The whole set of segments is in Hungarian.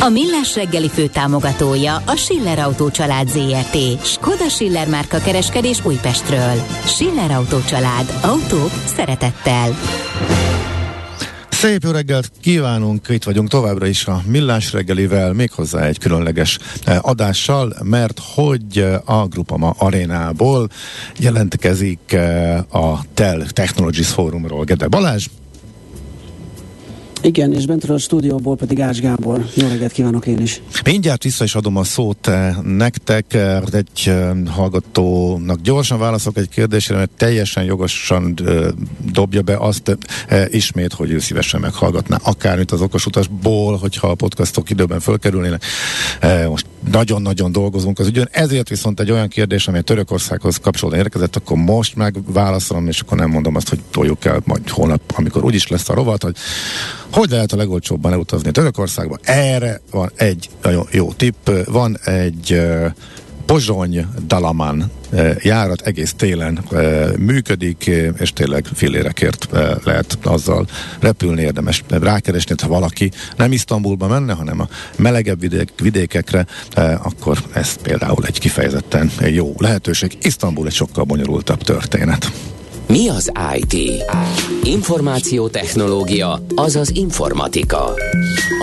A Millás reggeli főtámogatója a Schiller Autó család ZRT. Skoda Schiller márka kereskedés Újpestről. Schiller Autó család. Autók szeretettel. Szép jó reggelt kívánunk, itt vagyunk továbbra is a Millás reggelivel, méghozzá egy különleges eh, adással, mert hogy eh, a Grupama arénából jelentkezik eh, a TEL Technologies Forumról Gede Balázs, igen, és bentről a stúdióból pedig Ács Gábor. Jó reggelt kívánok én is. Mindjárt vissza is adom a szót eh, nektek, eh, egy eh, hallgatónak gyorsan válaszok egy kérdésre, mert teljesen jogosan dobja be azt ismét, hogy ő szívesen meghallgatná akármit az okosutasból, hogyha a podcastok időben fölkerülnének. Most nagyon-nagyon dolgozunk az ügyön, ezért viszont egy olyan kérdés, ami a Törökországhoz kapcsolatban érkezett, akkor most megválaszolom, és akkor nem mondom azt, hogy toljuk el majd holnap, amikor úgyis lesz a rovat, hogy hogy lehet a legolcsóbban elutazni Törökországba? Erre van egy nagyon jó tipp. Van egy uh, Pozsony Dalaman járat egész télen működik, és tényleg fillérekért lehet azzal repülni, érdemes rákeresni, ha valaki nem Isztambulba menne, hanem a melegebb vidék, vidékekre, akkor ez például egy kifejezetten jó lehetőség. Isztambul egy sokkal bonyolultabb történet. Mi az IT? Információtechnológia, azaz informatika.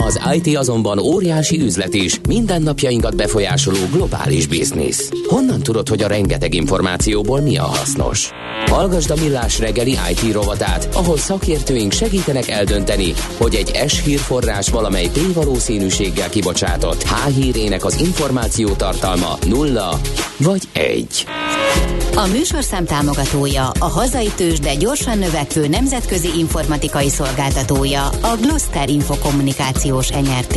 Az IT azonban óriási üzlet is, mindennapjainkat befolyásoló globális biznisz. Honnan tudod, hogy a rengeteg információból mi a hasznos? Hallgasd a Millás reggeli IT rovatát, ahol szakértőink segítenek eldönteni, hogy egy S hírforrás valamely P-valószínűséggel kibocsátott H hírének az információ tartalma nulla vagy egy. A műsorszám támogatója, a hazai tős, de gyorsan növekvő nemzetközi informatikai szolgáltatója, a Gloster Infokommunikációs NRT.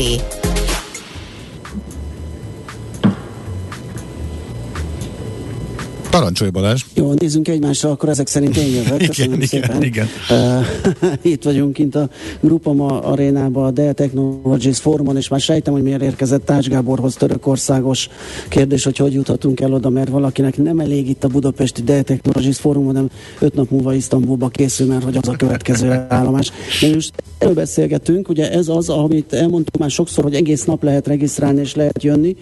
Parancsolj Balázs! Jó, nézzünk egymásra, akkor ezek szerint én jövök. igen, igen, szépen. igen. Uh, itt vagyunk kint a Grupama arénában, a Dell Technologies Forumon, és már sejtem, hogy miért érkezett Tács Gáborhoz törökországos kérdés, hogy hogy juthatunk el oda, mert valakinek nem elég itt a budapesti Dell Technologies Forum, hanem öt nap múlva Isztambulba készül, mert hogy az a következő állomás. De most erről beszélgetünk, ugye ez az, amit elmondtuk már sokszor, hogy egész nap lehet regisztrálni és lehet jönni.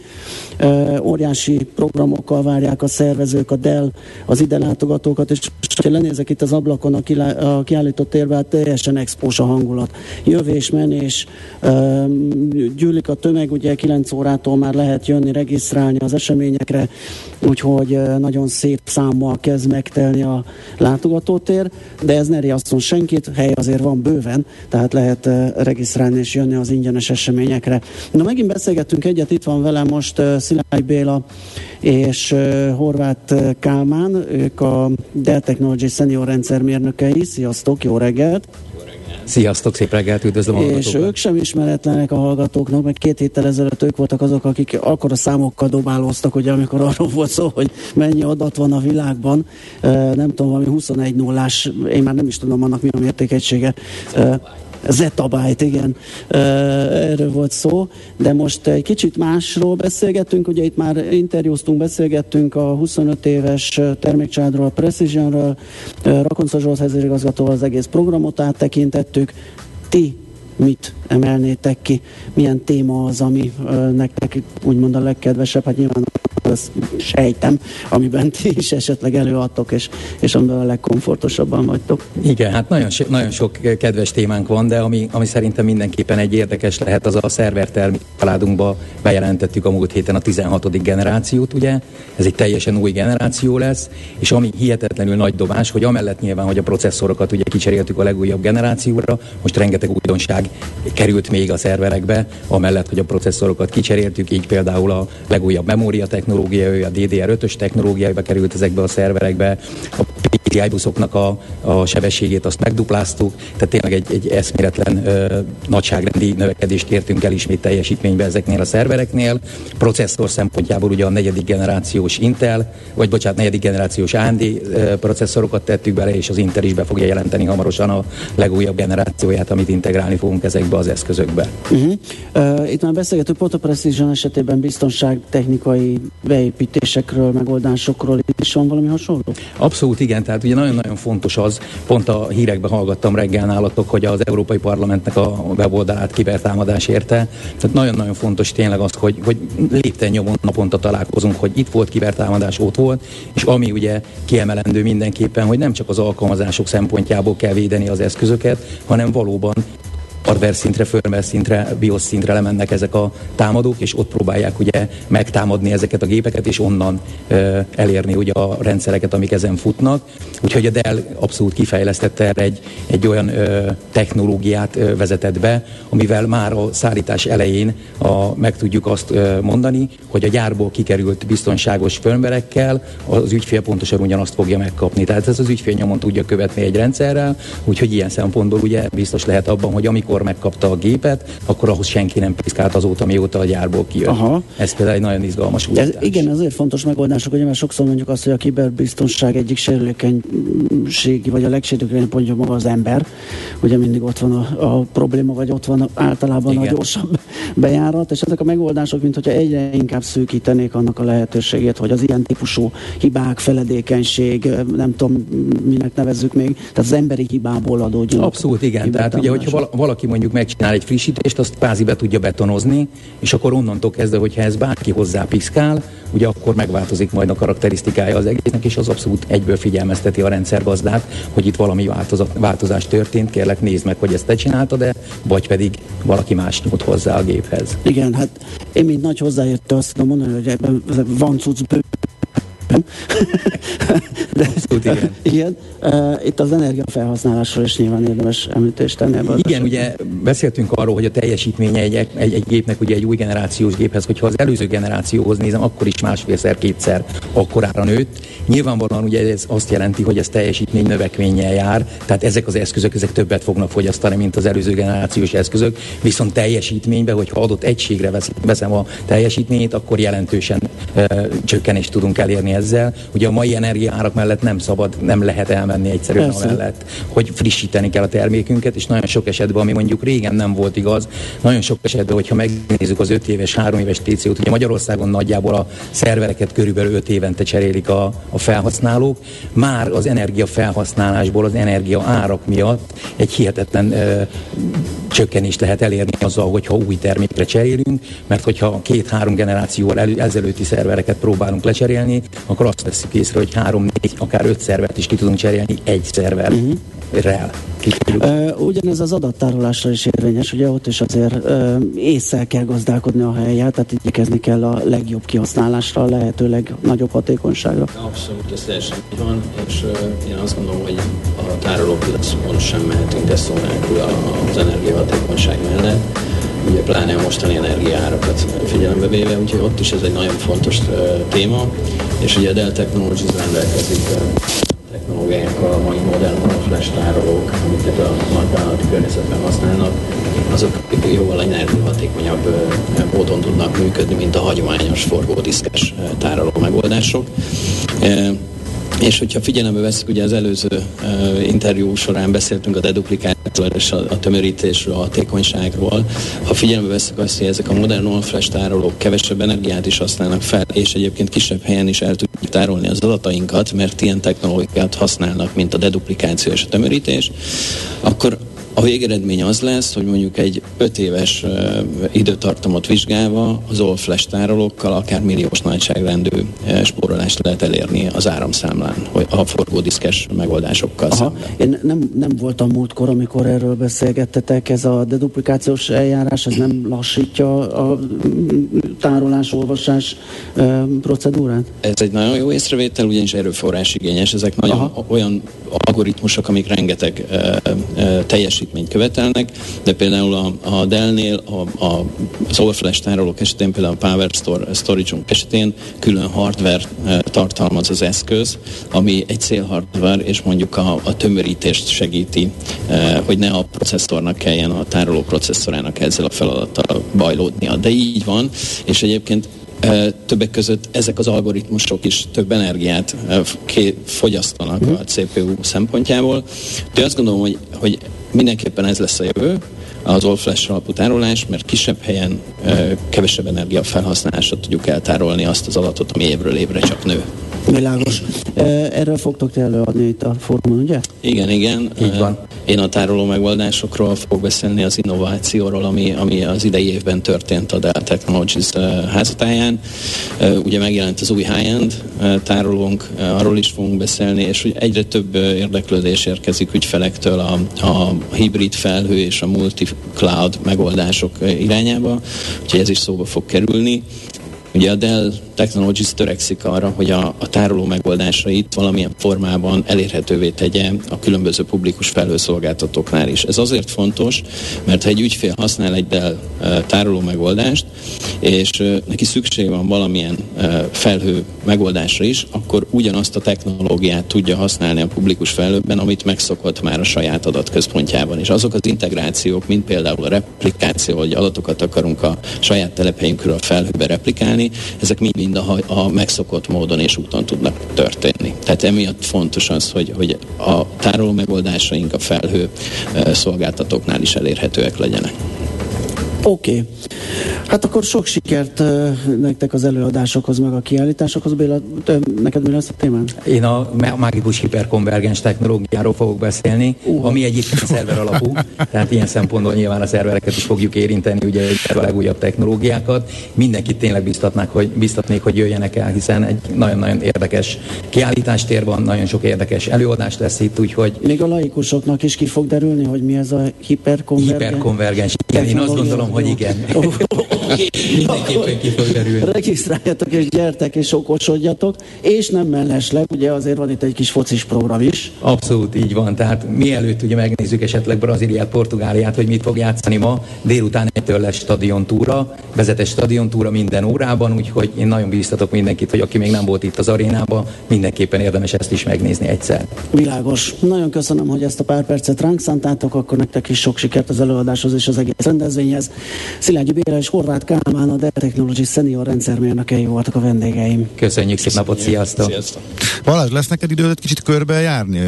Uh, óriási programokkal várják a szervezők, a Dell az ide látogatókat, és ha lenézek itt az ablakon a, kilá, a kiállított térben, hát teljesen expós a hangulat. Jövés, menés, gyűlik a tömeg, ugye 9 órától már lehet jönni, regisztrálni az eseményekre, úgyhogy nagyon szép számmal kezd megtelni a látogatótér, de ez ne riaszton senkit, hely azért van bőven, tehát lehet regisztrálni és jönni az ingyenes eseményekre. Na megint beszélgettünk egyet, itt van velem most Szilágy Béla és Horváth Kálmán, ők a Dell Technology Senior rendszermérnökei. Sziasztok, jó reggelt! Sziasztok, szép reggelt, üdvözlöm a És ők sem ismeretlenek a hallgatóknak, meg két héttel ezelőtt ők voltak azok, akik akkor a számokkal dobálóztak, ugye, amikor arról volt szó, hogy mennyi adat van a világban. Nem tudom, valami 21 nullás, én már nem is tudom annak mi a mértékegysége. Zettabyte, igen, erről volt szó, de most egy kicsit másról beszélgettünk, ugye itt már interjúztunk, beszélgettünk a 25 éves termékcsádról, a Precisionről, Rakonca Zsolt igazgatóval az egész programot áttekintettük, ti mit emelnétek ki, milyen téma az, ami nektek úgymond a legkedvesebb, hát nyilván azt sejtem, amiben ti is esetleg előadtok, és, és amiben a legkomfortosabban vagytok. Igen, hát nagyon, so, nagyon sok kedves témánk van, de ami, ami szerintem mindenképpen egy érdekes lehet, az a szerver családunkba bejelentettük a múlt héten a 16. generációt, ugye? Ez egy teljesen új generáció lesz, és ami hihetetlenül nagy dobás, hogy amellett nyilván, hogy a processzorokat ugye kicseréltük a legújabb generációra, most rengeteg újdonság került még a szerverekbe, amellett, hogy a processzorokat kicseréltük, így például a legújabb memória technológia, a DDR5-ös technológiába került ezekbe a szerverekbe, a TI buszoknak a, a sebességét azt megdupláztuk, tehát tényleg egy, egy eszméletlen ö, nagyságrendi növekedést értünk el ismét teljesítménybe ezeknél a szervereknél. Processzor szempontjából ugye a negyedik generációs Intel, vagy bocsánat, negyedik generációs AMD processzorokat tettük bele, és az Intel is be fogja jelenteni hamarosan a legújabb generációját, amit integrálni fogunk ezekbe az eszközökbe. Uh-huh. Uh, itt már beszélgetünk Photo Precision esetében biztonságtechnikai beépítésekről, megoldásokról is van valami hasonló? Abszolút igen, tehát ugye nagyon-nagyon fontos az, pont a hírekben hallgattam reggel nálatok, hogy az Európai Parlamentnek a weboldalát kibertámadás érte. Tehát nagyon-nagyon fontos tényleg az, hogy, hogy lépten nyomon naponta találkozunk, hogy itt volt kibertámadás, ott volt, és ami ugye kiemelendő mindenképpen, hogy nem csak az alkalmazások szempontjából kell védeni az eszközöket, hanem valóban hardware szintre, firmware szintre, BIOS szintre lemennek ezek a támadók, és ott próbálják ugye megtámadni ezeket a gépeket, és onnan elérni ugye a rendszereket, amik ezen futnak. Úgyhogy a Dell abszolút kifejlesztette erre egy, egy olyan technológiát vezetett be, amivel már a szállítás elején a, meg tudjuk azt mondani, hogy a gyárból kikerült biztonságos firmverekkel az ügyfél pontosan ugyanazt fogja megkapni. Tehát ez az ügyfél nyomon tudja követni egy rendszerrel, úgyhogy ilyen szempontból ugye biztos lehet abban, hogy amikor amikor megkapta a gépet, akkor ahhoz senki nem piszkált azóta, mióta a gyárból kijött. Aha. Ez például egy nagyon izgalmas újítás. Ez, igen, azért fontos megoldások, hogy mert sokszor mondjuk azt, hogy a kiberbiztonság egyik sérülékenységi, vagy a legsérülékenyebb pontja maga az ember. Ugye mindig ott van a, a probléma, vagy ott van általában igen. a gyorsabb bejárat, és ezek a megoldások, mint hogyha egyre inkább szűkítenék annak a lehetőségét, hogy az ilyen típusú hibák, feledékenység, nem tudom, minek nevezzük még, tehát az emberi hibából adódjon. Abszolút igen. Tehát ugye, hogyha valaki valaki mondjuk megcsinál egy frissítést, azt kvázi be tudja betonozni, és akkor onnantól kezdve, hogyha ez bárki hozzá piszkál, ugye akkor megváltozik majd a karakterisztikája az egésznek, és az abszolút egyből figyelmezteti a rendszergazdát, hogy itt valami változás történt, kérlek nézd meg, hogy ezt te csináltad de vagy pedig valaki más nyújt hozzá a géphez. Igen, hát én mint nagy hozzáértő azt tudom mondani, hogy ebben van cucc nem? De, Abszolút, igen. igen. Itt az energiafelhasználásról is nyilván érdemes említést tenni. Igen, esetben. ugye beszéltünk arról, hogy a teljesítménye egy, egy, egy gépnek, ugye egy új generációs géphez, hogyha az előző generációhoz nézem, akkor is másfélszer, kétszer akkorára nőtt. Nyilvánvalóan ugye ez azt jelenti, hogy ez teljesítmény növekménnyel jár, tehát ezek az eszközök ezek többet fognak fogyasztani, mint az előző generációs eszközök, viszont teljesítményben, hogyha adott egységre veszem a teljesítményét, akkor jelentősen uh, csökkenést tudunk elérni ezzel. Ugye a mai energiaárak mellett nem szabad, nem lehet elmenni egyszerűen Persze. mellett, hogy frissíteni kell a termékünket, és nagyon sok esetben, ami mondjuk régen nem volt igaz, nagyon sok esetben, hogyha megnézzük az 5 éves, 3 éves TCO-t, ugye Magyarországon nagyjából a szervereket körülbelül 5 évente cserélik a, a felhasználók, már az energia felhasználásból, az energia árak miatt egy hihetetlen ö, csökkenést lehet elérni azzal, hogyha új termékre cserélünk, mert hogyha két-három generációval ezelőtti szervereket próbálunk lecserélni, akkor azt veszük észre, hogy három, négy, akár öt szervert is ki tudunk cserélni egy szerver. Uh-huh. Real. Uh, ugyanez az adattárolásra is érvényes, ugye ott is azért uh, észre kell gazdálkodni a helyet, tehát igyekezni kell a legjobb kihasználásra, a lehető legnagyobb hatékonyságra. Abszolút, ez teljesen van, és uh, én azt gondolom, hogy a tárolópiacon sem mehetünk ezt szó nélkül az energiahatékonyság mellett ugye pláne a mostani energiárakat figyelembe véve, úgyhogy ott is ez egy nagyon fontos téma, és ugye a Dell Technologies rendelkezik technológiákkal, a mai modern flash tárolók, amiket a nagyvállalati környezetben használnak, azok jóval energiahatékonyabb módon tudnak működni, mint a hagyományos forgódiszkes tároló megoldások. És hogyha figyelembe veszük, ugye az előző uh, interjú során beszéltünk a deduplikációról és a, a tömörítésről, a hatékonyságról. Ha figyelembe veszük azt, hogy ezek a modern all-flash tárolók kevesebb energiát is használnak fel, és egyébként kisebb helyen is el tudjuk tárolni az adatainkat, mert ilyen technológiát használnak, mint a deduplikáció és a tömörítés, akkor a végeredmény az lesz, hogy mondjuk egy 5 éves időtartamot vizsgálva az all flash tárolókkal akár milliós nagyságrendű spórolást lehet elérni az áramszámlán, hogy a forgódiszkes megoldásokkal Aha. Én nem, nem voltam múltkor, amikor erről beszélgettetek, ez a deduplikációs eljárás, ez nem lassítja a tárolás-olvasás procedúrát? Ez egy nagyon jó észrevétel, ugyanis erőforrás igényes. Ezek nagyon Aha. olyan algoritmusok, amik rengeteg uh, uh, teljesít teljesítményt követelnek, de például a, a Dell-nél a, a, az tárolók esetén, például a Power Store, storage esetén külön hardware tartalmaz az eszköz, ami egy célhardware, és mondjuk a, a tömörítést segíti, hogy ne a processzornak kelljen, a tároló processzorának ezzel a feladattal bajlódnia. De így van, és egyébként Többek között ezek az algoritmusok is több energiát fogyasztanak a CPU szempontjából. De azt gondolom, hogy, hogy mindenképpen ez lesz a jövő, az all flash alapú tárolás, mert kisebb helyen kevesebb energia felhasználásra tudjuk eltárolni azt az adatot, ami évről évre csak nő. Világos. Erről fogtok te előadni itt a fórumon, ugye? Igen, igen. Így van. Én a tároló megoldásokról fogok beszélni, az innovációról, ami, ami az idei évben történt a Dell Technologies házatáján. Ugye megjelent az új high-end tárolónk, arról is fogunk beszélni, és egyre több érdeklődés érkezik ügyfelektől a, a hibrid felhő és a multi-cloud megoldások irányába, úgyhogy ez is szóba fog kerülni. Ugye a Dell Technologies törekszik arra, hogy a, a tároló megoldásait valamilyen formában elérhetővé tegye a különböző publikus felhőszolgáltatóknál is. Ez azért fontos, mert ha egy ügyfél használ egy Dell tároló megoldást, és neki szükség van valamilyen felhő megoldásra is, akkor ugyanazt a technológiát tudja használni a publikus felhőben, amit megszokott már a saját adatközpontjában. És azok az integrációk, mint például a replikáció, hogy adatokat akarunk a saját telephelyünkről a felhőbe replikálni, ezek mind a, a megszokott módon és úton tudnak történni. Tehát emiatt fontos az, hogy, hogy a tároló megoldásaink a felhő szolgáltatóknál is elérhetőek legyenek. Oké. Okay. Hát akkor sok sikert uh, nektek az előadásokhoz, meg a kiállításokhoz. Béla, te, neked mi lesz a témán? Én a mágikus hiperkonvergens technológiáról fogok beszélni, uh. ami egyébként szerver alapú, tehát ilyen szempontból nyilván a szervereket is fogjuk érinteni, ugye a legújabb technológiákat. Mindenkit tényleg biztatnák, hogy, biztatnék, hogy jöjjenek el, hiszen egy nagyon-nagyon érdekes kiállítástér van, nagyon sok érdekes előadás lesz itt, úgyhogy... Még a laikusoknak is ki fog derülni, hogy mi ez a hiperkonvergens? Hiperkonvergens. Igen, én azt gondolom, hogy igen. Mindenképpen ki fog derülni. Regisztráljatok és gyertek és okosodjatok, és nem mellesleg, ugye azért van itt egy kis focis program is. Abszolút így van, tehát mielőtt ugye megnézzük esetleg Brazíliát, Portugáliát, hogy mit fog játszani ma, délután egytől lesz stadiontúra, vezetes stadiontúra minden órában, úgyhogy én nagyon bíztatok mindenkit, hogy aki még nem volt itt az arénában, mindenképpen érdemes ezt is megnézni egyszer. Világos. Nagyon köszönöm, hogy ezt a pár percet ránk szántátok, akkor nektek is sok sikert az előadáshoz és az egész rendezvényhez. Szilágyi Béla és Horváth Kálmán, a Dell Technology Senior rendszermérnökei voltak a vendégeim. Köszönjük szép napot, sziasztok! sziasztok. Balázs, lesz neked időd egy kicsit körbejárni?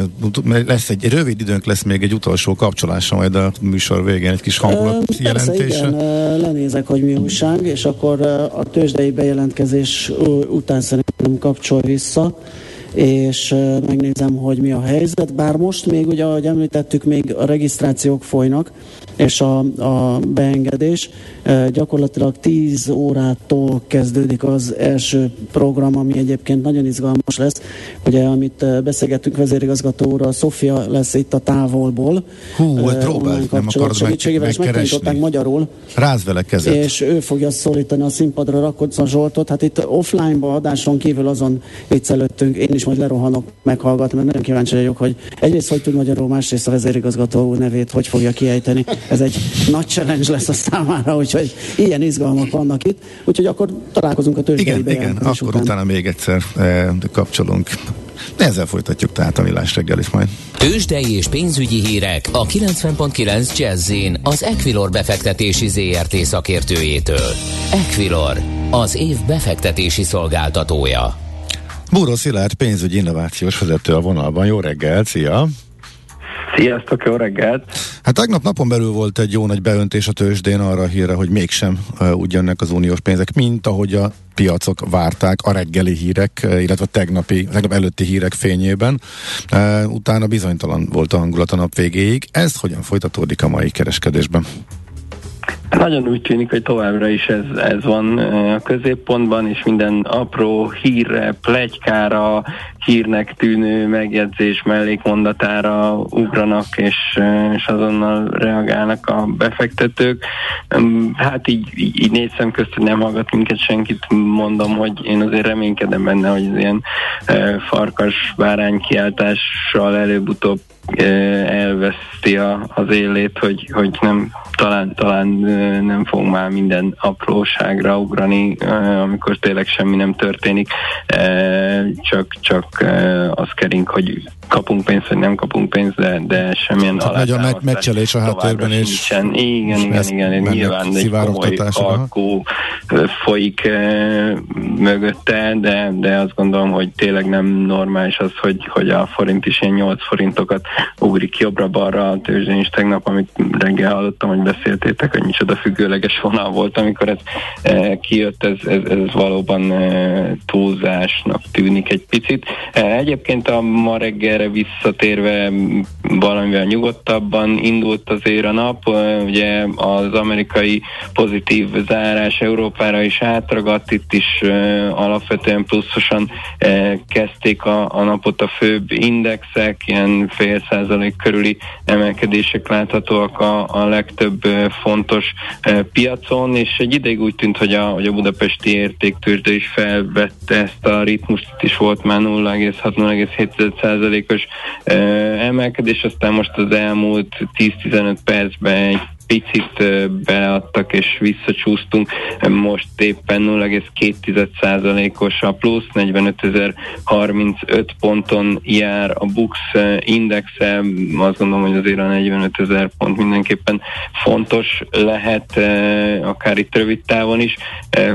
Lesz egy, egy rövid időnk lesz még egy utolsó kapcsolása majd a műsor végén, egy kis hangulat uh, jelentése. igen, lenézek, hogy mi újság, és akkor a tőzsdei bejelentkezés után szerintem kapcsolj vissza és megnézem, hogy mi a helyzet, bár most még ugye, ahogy említettük, még a regisztrációk folynak, és a, a beengedés. Gyakorlatilag 10 órától kezdődik az első program, ami egyébként nagyon izgalmas lesz. Ugye, amit beszélgettünk vezérigazgató úr, a Sofia lesz itt a távolból. Hú, hát próbáld, nem akarod meg, és magyarul. Ráz vele kezet. És ő fogja szólítani a színpadra Rakodszon Zsoltot. Hát itt offline-ba adáson kívül azon viccelődtünk, én is majd lerohanok meghallgatni, mert nagyon kíváncsi vagyok, hogy egyrészt hogy tud magyarul, másrészt a vezérigazgató úr nevét hogy fogja kiejteni ez egy nagy challenge lesz a számára, úgyhogy ilyen izgalmak vannak itt. Úgyhogy akkor találkozunk a tőzsdei Igen, igen, akkor után. utána még egyszer e, kapcsolunk. De ezzel folytatjuk tehát a millás reggel is majd. Tőzsdei és pénzügyi hírek a 90.9 jazz az Equilor befektetési ZRT szakértőjétől. Equilor, az év befektetési szolgáltatója. Búró Szilárd pénzügyi innovációs vezető a vonalban. Jó reggel, szia! Sziasztok, jó reggelt! Hát tegnap napon belül volt egy jó nagy beöntés a tőzsdén arra a híre, hogy mégsem úgy jönnek az uniós pénzek, mint ahogy a piacok várták a reggeli hírek, illetve a tegnapi, tegnap előtti hírek fényében. Utána bizonytalan volt a hangulat a nap végéig. Ez hogyan folytatódik a mai kereskedésben? Nagyon úgy tűnik, hogy továbbra is ez, ez van a középpontban, és minden apró hírre, plegykára, hírnek tűnő megjegyzés mellékmondatára ugranak, és, és azonnal reagálnak a befektetők. Hát így, így, négy szem közt, nem hallgat minket senkit, mondom, hogy én azért reménykedem benne, hogy ilyen farkas bárány kiáltással előbb-utóbb elveszti a, az élét, hogy, hogy nem talán, talán nem fog már minden apróságra ugrani, amikor tényleg semmi nem történik, csak, csak az kering, hogy kapunk pénzt, vagy nem kapunk pénzt, de, de semmilyen Tehát Nagyon meg, megcselés a háttérben, és nincsen. Igen, igen, igen, igen. nyilván egy komoly alkú folyik e, mögötte, de, de azt gondolom, hogy tényleg nem normális az, hogy, hogy a forint is ilyen 8 forintokat ugrik jobbra-balra a tőzsdén is tegnap, amit reggel hallottam, hogy beszéltétek, hogy micsoda függőleges vonal volt, amikor ez e, kijött, ez, ez, ez valóban e, túlzásnak tűnik egy picit. E, egyébként a ma reggel erre visszatérve valamivel nyugodtabban indult azért a nap, ugye az amerikai pozitív zárás Európára is átragadt, itt is alapvetően pluszosan kezdték a, a napot a főbb indexek, ilyen fél százalék körüli emelkedések láthatóak a, a legtöbb fontos piacon, és egy ideig úgy tűnt, hogy a, hogy a budapesti értéktőzsde is felvette ezt a ritmust, itt is volt már 0,6-0,7 os emelkedés, aztán most az elmúlt 10-15 percben egy picit beadtak és visszacsúsztunk. Most éppen 0,2%-os a plusz, 45.035 ponton jár a Bux indexe. Azt gondolom, hogy azért a 45 ezer pont mindenképpen fontos lehet, akár itt rövid távon is.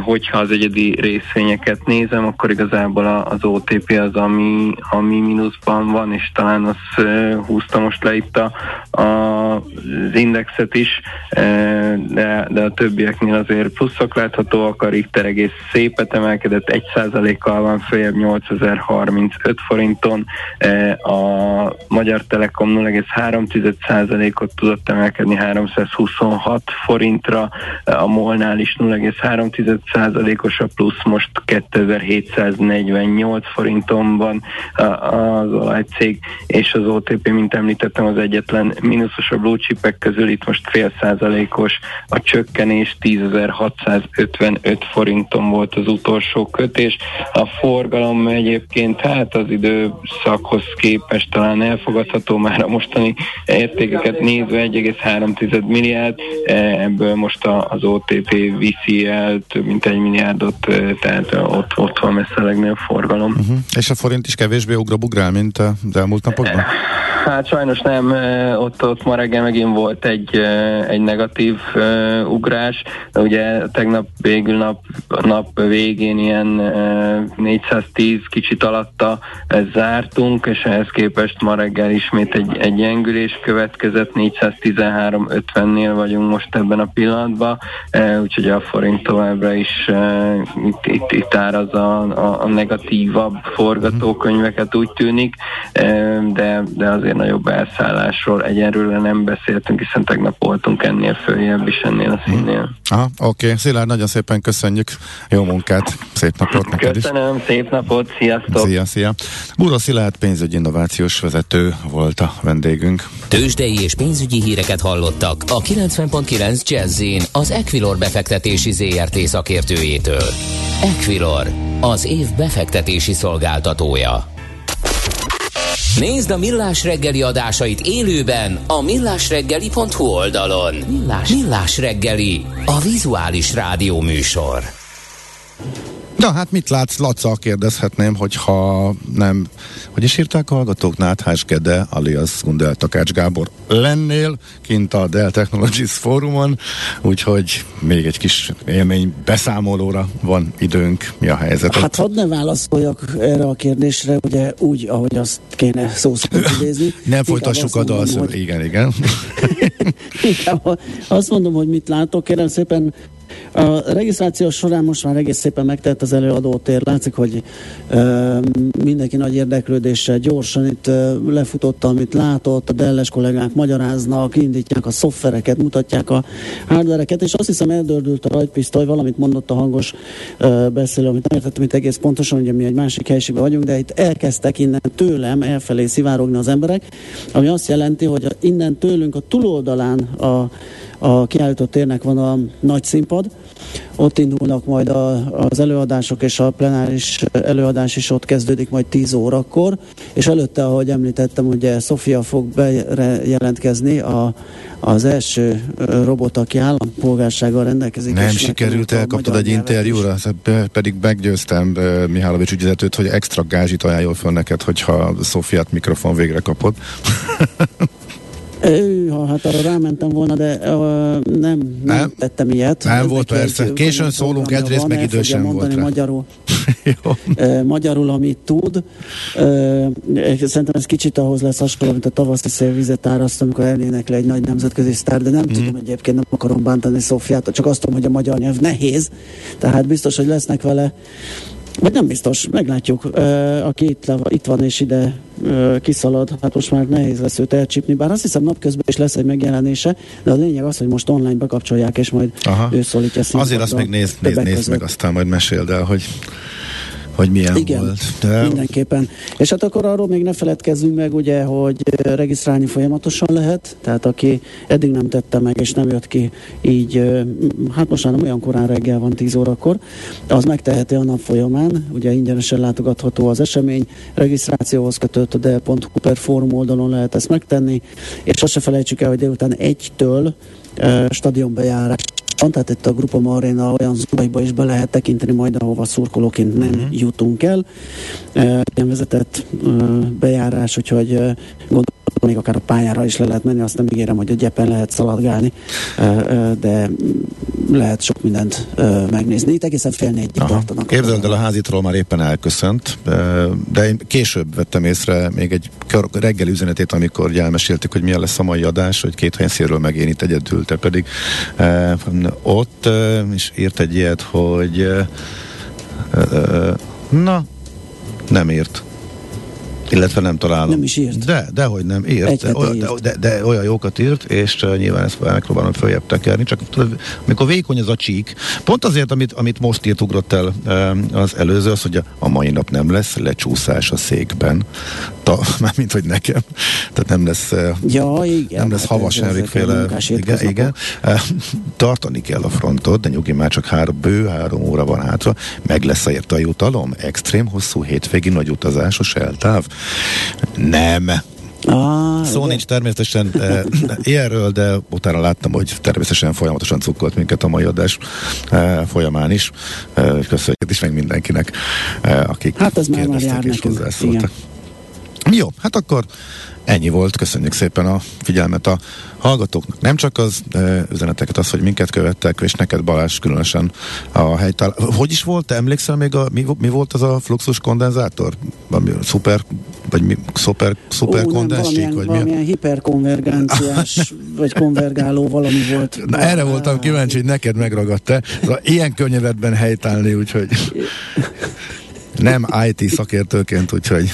Hogyha az egyedi részvényeket nézem, akkor igazából az OTP az, ami, ami mínuszban van, és talán az húzta most le itt a, a, az indexet is de, de a többieknél azért pluszok láthatóak, a Richter egész szépet emelkedett, 1%-kal van följebb 8035 forinton, a Magyar Telekom 0,3%-ot tudott emelkedni 326 forintra, a Molnál is 0,3%-os a plusz, most 2748 forinton van az olajcég, és az OTP, mint említettem, az egyetlen mínuszos a blue chipek közül, itt most fél százalékos a csökkenés, 10.655 forinton volt az utolsó kötés. A forgalom egyébként hát az időszakhoz képest talán elfogadható már a mostani értékeket nézve 1,3 milliárd, ebből most az OTP viszi el több mint egy milliárdot, tehát ott, ott van messze a legnagyobb forgalom. Uh-huh. És a forint is kevésbé ugra-bugrál, mint az elmúlt napokban? Hát sajnos nem, ott, ott ma reggel megint volt egy, egy negatív ugrás. Ugye tegnap végül nap, nap végén ilyen 410 kicsit alatta zártunk, és ehhez képest ma reggel ismét egy, egy gyengülés következett, 413-50-nél vagyunk most ebben a pillanatban, úgyhogy a forint továbbra is itt, itt, itt áraz a, a, a negatívabb forgatókönyveket úgy tűnik, de, de azért ennél nagyobb elszállásról egyenről nem beszéltünk, hiszen tegnap voltunk ennél följebb is ennél a színnél. Aha, oké. Okay. Szilárd, nagyon szépen köszönjük. Jó munkát, szép napot neked Köszönöm, is. szép napot, sziasztok! Szia, szia! Búra Szilárd pénzügyi innovációs vezető volt a vendégünk. Tőzsdei és pénzügyi híreket hallottak a 90.9 jazz az Equilor befektetési ZRT szakértőjétől. Equilor, az év befektetési szolgáltatója. Nézd a Millás reggeli adásait élőben a millásreggeli.hu oldalon. Millás, Millás reggeli, a vizuális rádió műsor. Na hát mit látsz, Laca, kérdezhetném, hogyha nem, hogy is írták a hallgatók, Náthás Gede, alias Gundel Takács Gábor lennél kint a Dell Technologies fórumon, úgyhogy még egy kis élmény beszámolóra van időnk. Mi a helyzet? Hát hadd ne válaszoljak erre a kérdésre, ugye úgy, ahogy azt kéne szó idézni. nem folytassuk a dalszor. Hogy... Igen, igen. Inkább azt mondom, hogy mit látok, kérem szépen A regisztráció során most már egész szépen megtett az előadótér. Látszik, hogy ö, mindenki nagy érdeklődéssel gyorsan itt ö, lefutotta, amit látott, a Delles kollégák magyaráznak, indítják a szoftvereket, mutatják a hardvereket, és azt hiszem eldördült a rajtpisztoly, valamit mondott a hangos ö, beszélő, amit nem értettem itt egész pontosan, ugye mi egy másik helységben vagyunk, de itt elkezdtek innen tőlem elfelé szivárogni az emberek, ami azt jelenti, hogy innen tőlünk a túloldalán a a kiállított térnek van a nagy színpad, ott indulnak majd a, az előadások, és a plenáris előadás is ott kezdődik majd 10 órakor, és előtte, ahogy említettem, ugye Sofia fog bejelentkezni a, az első robot, aki állampolgársággal rendelkezik. Nem sikerült, elkaptad egy interjúra, pedig meggyőztem Mihálovics ügyvezetőt, hogy extra gázsit ajánljon föl neked, hogyha Sofiát mikrofon végre kapod. Ő, ha hát arra rámentem volna, de uh, nem, nem, nem tettem ilyet. Nem volt persze. Későn szólunk, egyrészt meg idő sem volt rá. Magyarul, magyarul, amit tud. Szerintem ez kicsit ahhoz lesz hasonló, mint a tavaszi szélvizet áraszt, amikor elnének le egy nagy nemzetközi sztár, de nem mm. tudom egyébként, nem akarom bántani Szofiát, csak azt tudom, hogy a magyar nyelv nehéz, tehát biztos, hogy lesznek vele vagy nem biztos, meglátjuk. Aki itt, le, itt van és ide kiszalad, hát most már nehéz lesz őt elcsípni, bár azt hiszem napközben is lesz egy megjelenése, de a lényeg az, hogy most online bekapcsolják, és majd Aha. ő szólítja Azért azt még nézd, nézd, nézd meg, aztán majd meséld el, hogy hogy milyen Igen, volt. De... mindenképpen. És hát akkor arról még ne feledkezzünk meg, ugye, hogy regisztrálni folyamatosan lehet, tehát aki eddig nem tette meg, és nem jött ki így, hát most már nem olyan korán reggel van 10 órakor, az megteheti a nap folyamán, ugye ingyenesen látogatható az esemény, regisztrációhoz kötött a del.hu per fórum oldalon lehet ezt megtenni, és azt se felejtsük el, hogy délután egytől uh, stadionbejárás van, tehát itt a Grupa Arena olyan zónaiba is be lehet tekinteni majd, ahova szurkolóként nem uh-huh. jutunk el. Ilyen vezetett bejárás, úgyhogy gondolom, még akár a pályára is le lehet menni, azt nem ígérem, hogy a gyepen lehet szaladgálni, de lehet sok mindent megnézni. Itt egészen fél négyig tartanak. Képzeld el, a házitról már éppen elköszönt, de én később vettem észre még egy reggeli üzenetét, amikor elmesélték, hogy milyen lesz a mai adás, hogy két helyen szélről meg én itt egyedül, te pedig ott is írt egy ilyet, hogy na, nem írt illetve nem találom. Nem is írt. De, de hogy nem írt. De, olyan, írt. De, de, de, olyan jókat írt, és uh, nyilván ezt megpróbálom följebb tekerni, csak tudod, amikor vékony az a csík, pont azért, amit, amit most írt, ugrott el uh, az előző, az, hogy a, mai nap nem lesz lecsúszás a székben, Ta, mint hogy nekem. Tehát nem lesz, uh, ja, igen, nem lesz hát havas féle. Igen, igen. Tartani kell a frontot, de nyugi már csak három, bő három óra van hátra, meg lesz érte a jutalom, extrém hosszú hétvégi nagy utazásos eltáv. Nem. Ah, Szó nincs természetesen e, ilyenről, de utána láttam, hogy természetesen folyamatosan cukkolt minket a mai adás e, folyamán is. E, köszönjük is meg mindenkinek, e, akik hát ez kérdeztek és hozzászóltak. Jó, hát akkor ennyi volt. Köszönjük szépen a figyelmet a hallgatóknak. Nem csak az de üzeneteket, az, hogy minket követtek, és neked Balázs különösen a helytál. Hogy is volt? Emlékszel még, a, mi, mi volt az a fluxus kondenzátor? Valami szuper, vagy mi, szuper, szuper Ó, kondensík? Vagy valamilyen mi? hiperkonvergenciás, vagy konvergáló valami volt. Na, erre voltam kíváncsi, hogy neked megragadt-e. Ilyen könnyedben helytállni, úgyhogy nem IT szakértőként, úgyhogy,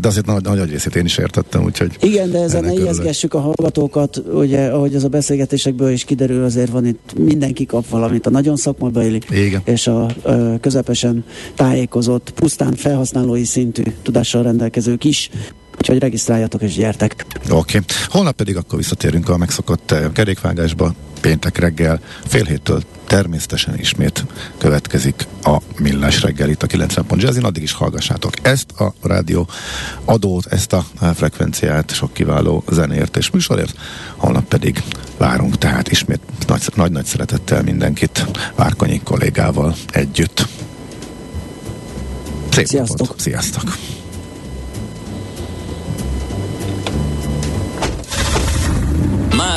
de azért nagy, nagy részét én is értettem, úgyhogy... Igen, de ezen ne ijeszgessük a hallgatókat, ugye, ahogy az a beszélgetésekből is kiderül, azért van itt, mindenki kap valamit, a nagyon szakmabeili, Igen. és a, a közepesen tájékozott, pusztán felhasználói szintű tudással rendelkezők is Úgyhogy regisztráljatok és gyertek. Oké. Okay. Holnap pedig akkor visszatérünk a megszokott kerékvágásba. Péntek reggel fél héttől természetesen ismét következik a Millás reggel itt a 90 pont jazzin, addig is hallgassátok ezt a rádió adót, ezt a frekvenciát, sok kiváló zenért és műsorért, holnap pedig várunk tehát ismét nagy-nagy szeretettel mindenkit Várkonyi kollégával együtt. Szép Sziasztok! Napot. Sziasztok!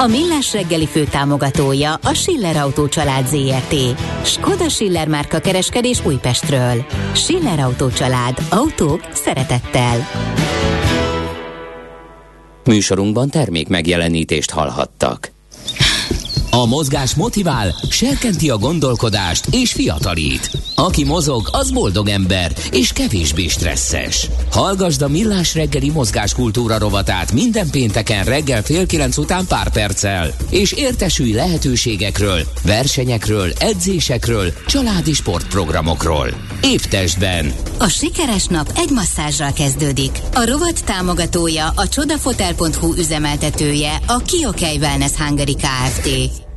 A Millás reggeli fő támogatója a Schiller Autó család ZRT. Skoda Schiller márka kereskedés Újpestről. Schiller Autó család. Autók szeretettel. Műsorunkban termék megjelenítést hallhattak. A mozgás motivál, serkenti a gondolkodást és fiatalít. Aki mozog, az boldog ember és kevésbé stresszes. Hallgasd a Millás reggeli mozgáskultúra rovatát minden pénteken reggel fél kilenc után pár perccel, és értesülj lehetőségekről, versenyekről, edzésekről, családi sportprogramokról. Épp testben. A sikeres nap egy masszázsral kezdődik. A rovat támogatója, a csodafotel.hu üzemeltetője, a Kiokei Wellness Hungary Kft.